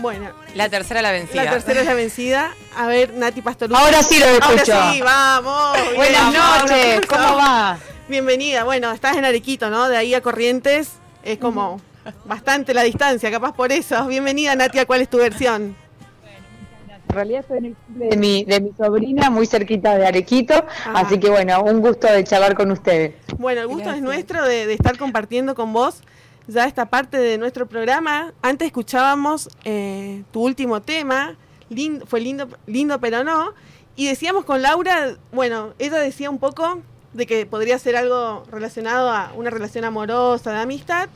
Bueno. La tercera la vencida. La tercera es la vencida. A ver, Nati Pastoruti. Ahora sí lo escucho. Ahora sí, vamos. Buenas noches, ¿cómo va? Bienvenida. Bueno, estás en Arequito, ¿no? De ahí a Corrientes es como bastante la distancia, capaz por eso. Bienvenida, Natia, ¿cuál es tu versión? En realidad estoy en el cumple de mi, de mi sobrina, muy cerquita de Arequito, así que bueno, un gusto de charlar con ustedes. Bueno, el gusto es nuestro de, de, estar compartiendo con vos ya esta parte de nuestro programa. Antes escuchábamos eh, tu último tema, fue lindo, lindo pero no, y decíamos con Laura, bueno, ella decía un poco de que podría ser algo relacionado a una relación amorosa, de amistad,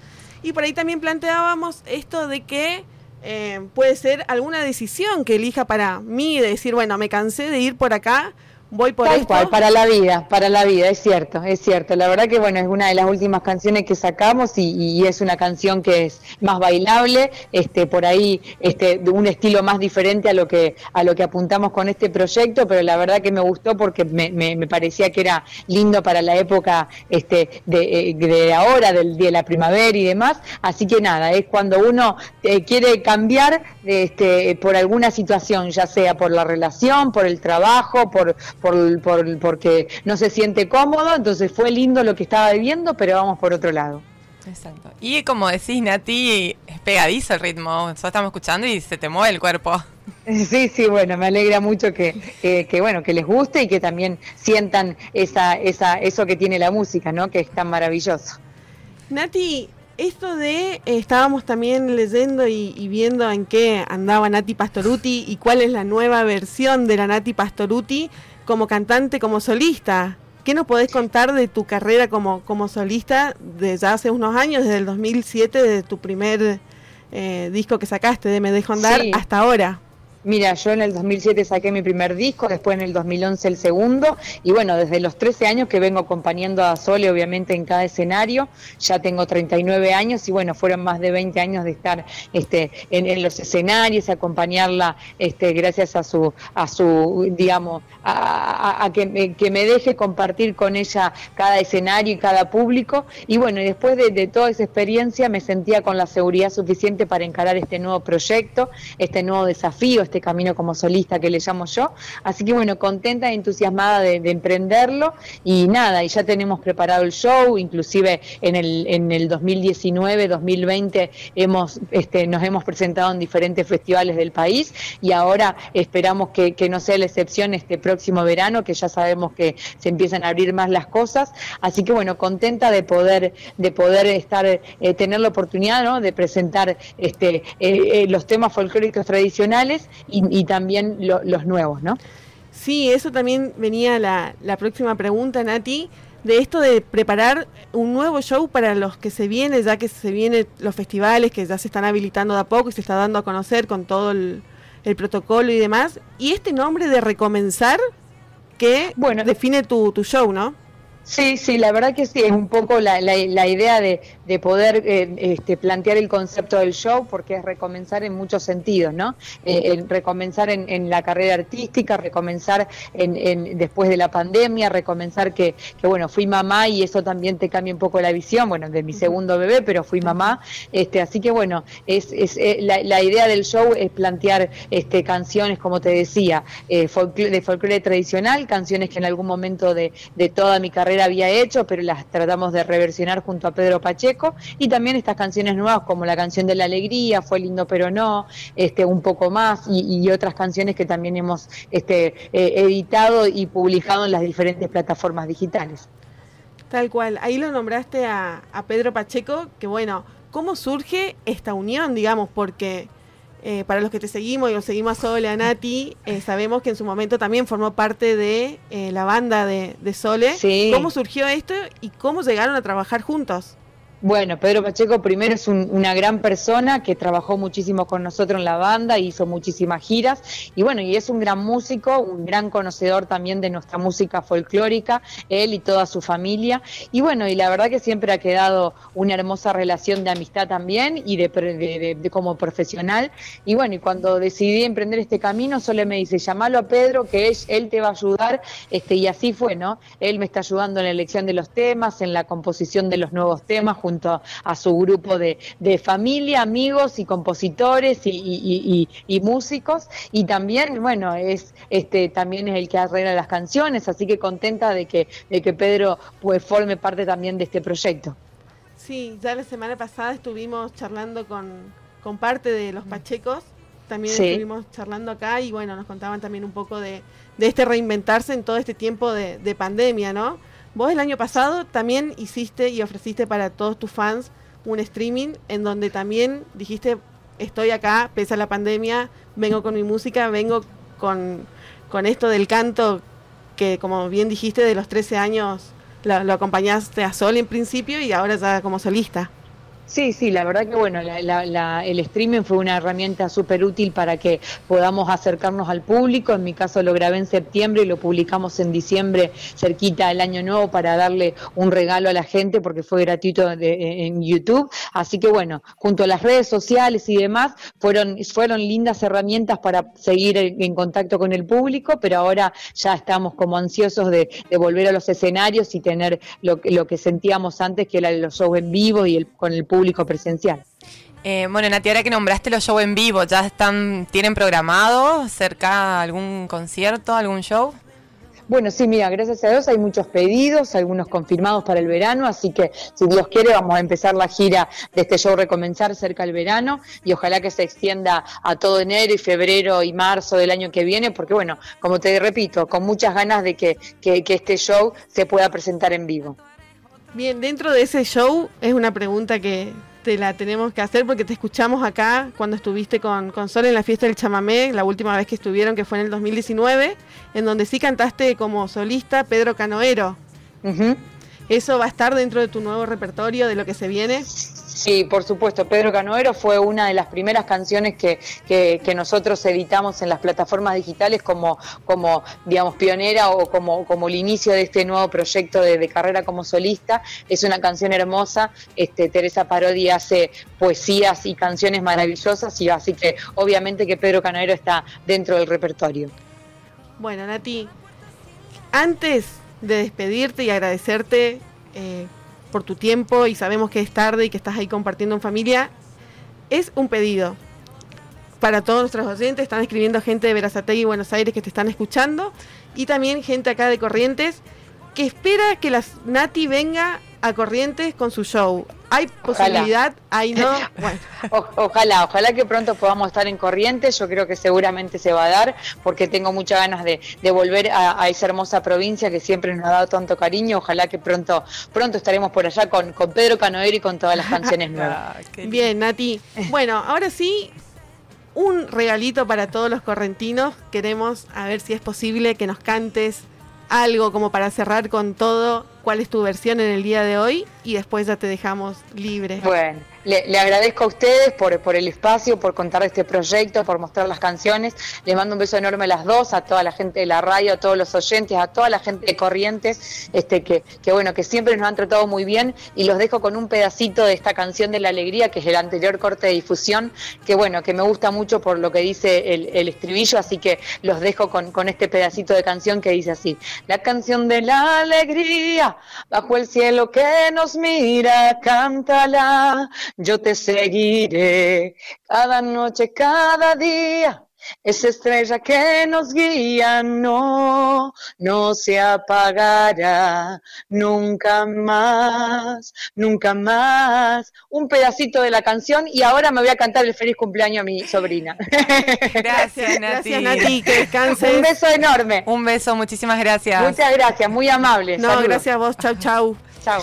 y por ahí también planteábamos esto de que eh, puede ser alguna decisión que elija para mí, de decir, bueno, me cansé de ir por acá, voy por Tal esto. cual, para la vida, para la vida, es cierto, es cierto. La verdad que bueno, es una de las últimas canciones que sacamos y, y es una canción que es más bailable, este, por ahí, este, de un estilo más diferente a lo que, a lo que apuntamos con este proyecto, pero la verdad que me gustó porque me, me, me parecía que era lindo para la época este, de, eh, de ahora, del, de la primavera y demás. Así que nada, es cuando uno eh, quiere cambiar este, por alguna situación, ya sea por la relación, por el trabajo, por por, por, porque no se siente cómodo, entonces fue lindo lo que estaba viviendo, pero vamos por otro lado. Exacto. Y como decís, Nati, es pegadizo el ritmo. Nosotros estamos escuchando y se te mueve el cuerpo. Sí, sí, bueno, me alegra mucho que, que, que, bueno que les guste y que también sientan esa, esa, eso que tiene la música, ¿no? Que es tan maravilloso. Nati, esto de, eh, estábamos también leyendo y, y, viendo en qué andaba Nati Pastoruti y cuál es la nueva versión de la Nati Pastoruti como cantante, como solista. ¿Qué nos podés contar de tu carrera como, como solista de ya hace unos años, desde el 2007, de tu primer eh, disco que sacaste, de Me Dejo Andar, sí. hasta ahora? Mira, yo en el 2007 saqué mi primer disco, después en el 2011 el segundo, y bueno, desde los 13 años que vengo acompañando a Sole, obviamente en cada escenario, ya tengo 39 años y bueno, fueron más de 20 años de estar este, en, los escenarios, acompañarla, este, gracias a su, a su digamos, a, a, a que, me deje compartir con ella cada escenario y cada público, y bueno, y después de, de toda esa experiencia me sentía con la seguridad suficiente para encarar este nuevo proyecto, este nuevo desafío, este camino como solista que le llamo yo. Así que bueno, contenta y entusiasmada de, de, emprenderlo y nada, y ya tenemos preparado el show, inclusive en el, en el 2019, 2020 hemos, este, nos hemos presentado en diferentes festivales del país y ahora esperamos que, que no sea la excepción este próximo verano, que ya sabemos que se empiezan a abrir más las cosas. Así que bueno, contenta de poder, de poder estar, eh, tener la oportunidad ¿no? de presentar este, eh, eh, los temas folclóricos tradicionales y, y también lo, los nuevos, ¿no? Sí, eso también venía la, la próxima pregunta, Nati, de esto de preparar un nuevo show para los que se viene, ya que se vienen los festivales, que ya se están habilitando de a poco y se está dando a conocer con todo el, el protocolo y demás. Y este nombre de recomenzar que bueno, define tu, tu show, ¿no? Sí, sí, la verdad que sí, es un poco la, la, la idea de, de poder eh, este, plantear el concepto del show, porque es recomenzar en muchos sentidos, ¿no? Eh, recomenzar en, en, la carrera artística, recomenzar en, en, después de la pandemia, recomenzar que, que, bueno, fui mamá y eso también te cambia un poco la visión, bueno, de mi segundo bebé, pero fui mamá, este, así que bueno, es, es eh, la, la, idea del show es plantear este, canciones, como te decía, folclore, de folclore tradicional, canciones que en algún momento de, de toda mi carrera había hecho, pero las tratamos de reversionar junto a Pedro Pacheco, y también estas canciones nuevas como la canción de la alegría, Fue lindo pero no, este, un poco más, y, otras canciones que también hemos este, eh, editado y publicado en las diferentes plataformas digitales. Tal cual, ahí lo nombraste a Pedro Pacheco, que bueno, ¿cómo surge esta unión, digamos? Porque eh, para los que te seguimos y os seguimos a Sole, a Nati, eh, sabemos que en su momento también formó parte de eh, la banda de, de Sole. Sí. ¿Cómo surgió esto y cómo llegaron a trabajar juntos? Bueno, Pedro Pacheco primero es un, una gran persona que trabajó muchísimo con nosotros en la banda, hizo muchísimas giras y bueno, y es un gran músico, un gran conocedor también de nuestra música folclórica, él y toda su familia. Y bueno, y la verdad que siempre ha quedado una hermosa relación de amistad también y de, de, de, como profesional. Y bueno, y cuando decidí emprender este camino, solo me dice, llamalo a Pedro, que él, él te va a ayudar, este, y así fue, ¿no? Él me está ayudando en la elección de los temas, en la composición de los nuevos temas, junto junto a su grupo de, familia, amigos y compositores y, músicos. Y también, bueno, es este también es el que arregla las canciones, así que contenta de que, de que Pedro pues forme parte también de este proyecto. Sí, ya la semana pasada estuvimos charlando con, con parte de los Pachecos, también estuvimos charlando acá y bueno, nos contaban también un poco de, de este reinventarse en todo este tiempo de, de pandemia, ¿no? Vos el año pasado también hiciste y ofreciste para todos tus fans un streaming en donde también dijiste, estoy acá, pese a la pandemia, vengo con mi música, vengo con, con esto del canto que como bien dijiste de los 13 años lo, acompañaste a Sol en principio y ahora ya como solista. Sí, sí, la verdad que bueno, el streaming fue una herramienta súper útil para que podamos acercarnos al público. En mi caso lo grabé en septiembre y lo publicamos en diciembre, cerquita del año nuevo, para darle un regalo a la gente porque fue gratuito en YouTube. Así que bueno, junto a las redes sociales y demás, fueron, fueron lindas herramientas para seguir en, contacto con el público, pero ahora ya estamos como ansiosos de, volver a los escenarios y tener lo, lo que sentíamos antes, que era los shows en vivo y el, con el público público presencial. Eh, bueno, Nati, ahora que nombraste los shows en vivo, ¿ya están, tienen programado cerca algún concierto, algún show? Bueno, sí, mira, gracias a Dios hay muchos pedidos, algunos confirmados para el verano, así que si Dios quiere vamos a empezar la gira de este show Recomenzar cerca del verano y ojalá que se extienda a todo enero y febrero y marzo del año que viene, porque bueno, como te repito, con muchas ganas de que, que este show se pueda presentar en vivo. Bien, dentro de ese show es una pregunta que te la tenemos que hacer porque te escuchamos acá cuando estuviste con, con Sol en la fiesta del chamamé, la última vez que estuvieron, que fue en el 2019, en donde sí cantaste como solista Pedro Canoero. ¿Eso va a estar dentro de tu nuevo repertorio, de lo que se viene? Sí, por supuesto. Pedro Canoero fue una de las primeras canciones que, que, nosotros editamos en las plataformas digitales como, como digamos, pionera o como, como el inicio de este nuevo proyecto de, carrera como solista. Es una canción hermosa. Este, Teresa Parodi hace poesías y canciones maravillosas y así que obviamente que Pedro Canoero está dentro del repertorio. Bueno, Nati, antes de despedirte y agradecerte eh, por tu tiempo y sabemos que es tarde y que estás ahí compartiendo en familia, es un pedido para todos nuestros oyentes. Están escribiendo gente de Verazategui y Buenos Aires que te están escuchando y también gente acá de Corrientes que espera que la Nati venga a Corrientes con su show. ¿Hay posibilidad? ¿Hay no? Bueno. ojalá, ojalá que pronto podamos estar en Corrientes. Yo creo que seguramente se va a dar porque tengo muchas ganas de, volver a, esa hermosa provincia que siempre nos ha dado tanto cariño. Ojalá que pronto, pronto estaremos por allá con, con Pedro Canoero y con todas las canciones nuevas. Ah, Bien, Nati. Bueno, ahora sí, un regalito para todos los correntinos. Queremos a ver si es posible que nos cantes algo como para cerrar con todo, cuál es tu versión en el día de hoy y después ya te dejamos libre. Bueno, le, agradezco a ustedes por, el espacio, por contar este proyecto, por mostrar las canciones. Les mando un beso enorme a las dos, a toda la gente de la radio, a todos los oyentes, a toda la gente de Corrientes, este, que, que bueno, que siempre nos han tratado muy bien. Y los dejo con un pedacito de esta canción de la alegría, que es el anterior corte de difusión, que bueno, que me gusta mucho por lo que dice el, el estribillo, así que los dejo con, con este pedacito de canción que dice así. La canción de la alegría, bajo el cielo que nos mira, cántala yo te seguiré cada noche, cada día. Esa estrella que nos guía no, no se apagará nunca más, nunca más. Un pedacito de la canción y ahora me voy a cantar el feliz cumpleaños a mi sobrina. Gracias, Nati. Gracias, Nati, que descanses. Un beso enorme. Un beso, muchísimas gracias. Muchas gracias, muy amable. No, gracias a vos, chau, chau.